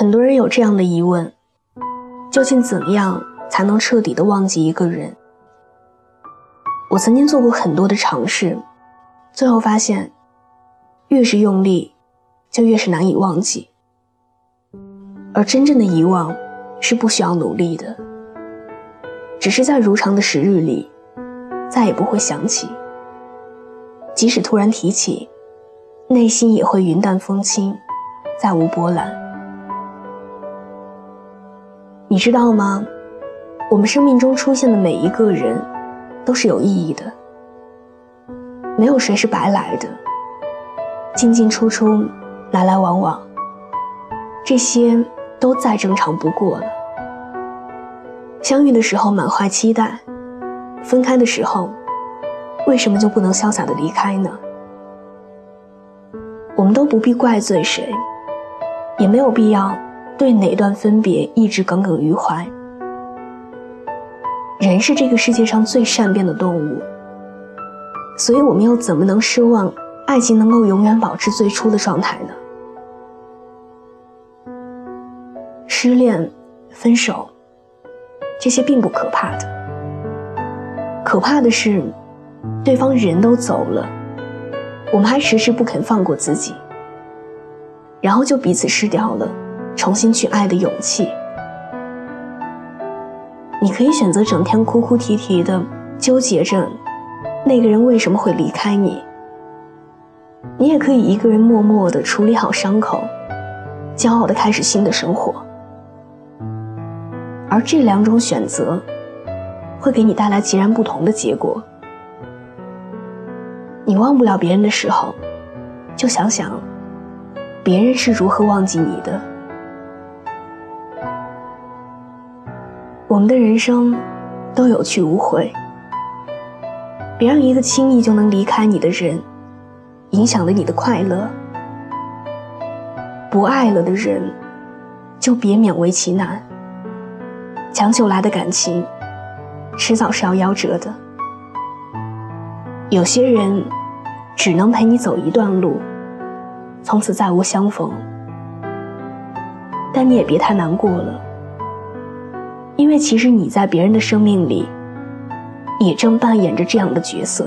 很多人有这样的疑问：究竟怎样才能彻底的忘记一个人？我曾经做过很多的尝试，最后发现，越是用力，就越是难以忘记。而真正的遗忘，是不需要努力的，只是在如常的时日里，再也不会想起。即使突然提起，内心也会云淡风轻，再无波澜。你知道吗？我们生命中出现的每一个人。都是有意义的，没有谁是白来的。进进出出，来来往往，这些都再正常不过了。相遇的时候满怀期待，分开的时候，为什么就不能潇洒的离开呢？我们都不必怪罪谁，也没有必要对哪段分别一直耿耿于怀。人是这个世界上最善变的动物，所以我们又怎么能奢望爱情能够永远保持最初的状态呢？失恋、分手，这些并不可怕的，可怕的是，对方人都走了，我们还迟迟不肯放过自己，然后就彼此失掉了重新去爱的勇气。你可以选择整天哭哭啼啼的纠结着那个人为什么会离开你，你也可以一个人默默的处理好伤口，骄傲的开始新的生活。而这两种选择，会给你带来截然不同的结果。你忘不了别人的时候，就想想别人是如何忘记你的。我们的人生都有去无回，别让一个轻易就能离开你的人影响了你的快乐。不爱了的人，就别勉为其难。强求来的感情，迟早是要夭折的。有些人只能陪你走一段路，从此再无相逢。但你也别太难过了。因为其实你在别人的生命里，也正扮演着这样的角色。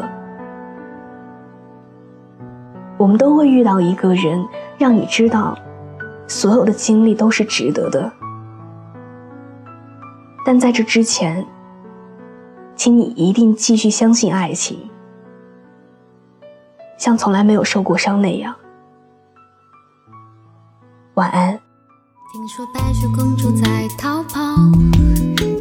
我们都会遇到一个人，让你知道，所有的经历都是值得的。但在这之前，请你一定继续相信爱情，像从来没有受过伤那样。晚安。听说白雪公主在逃跑，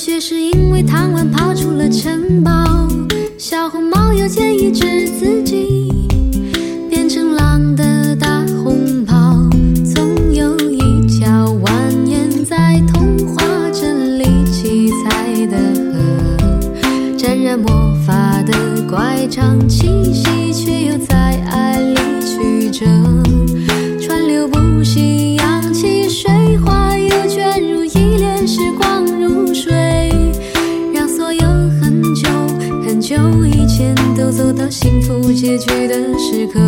白雪是因为贪玩跑出了城堡，小红帽又建议只自己变成狼的大红袍。总有一条蜿蜒在童话镇里七彩的河，沾染魔法的乖张气息，却又在爱里曲折，川流不息，就以前都走到幸福结局的时刻。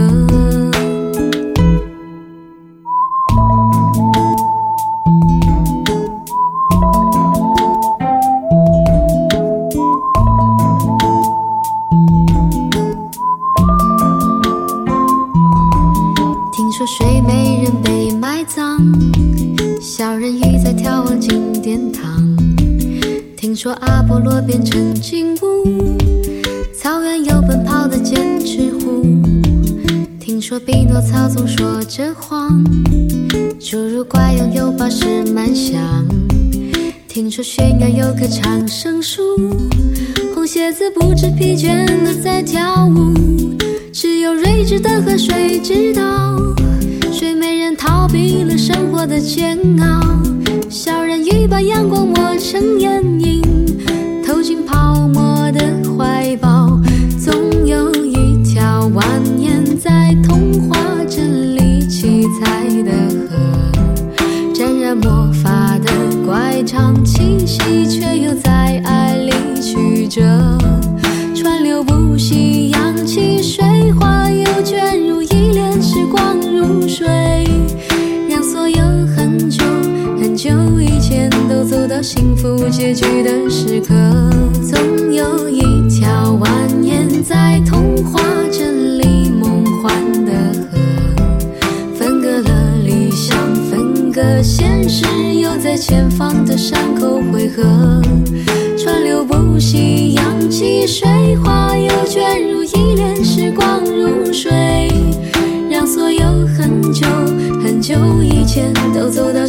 听说睡美人被埋葬，小人鱼在眺望金殿堂。听说阿波罗变成金乌。草原有奔跑的剑齿虎，听说匹诺曹总说着谎，侏儒怪拥有宝石满箱，听说悬崖有棵长生树，红鞋子不知疲倦的在跳舞，只有睿智的河水知道，睡美人逃避了生活的煎熬，小人鱼把阳光磨成眼影，投进泡沫七彩的河，沾染魔法的乖张气息，却又在爱里曲折，川流不息，扬起水花，又卷入一帘时光如水，让所有很久很久以前都走到幸福结局的时刻。总有一条蜿蜒在童话在前方的山口汇合。川流不息，扬起水花，又卷入一帘时光如水，让所有很久很久以前都走到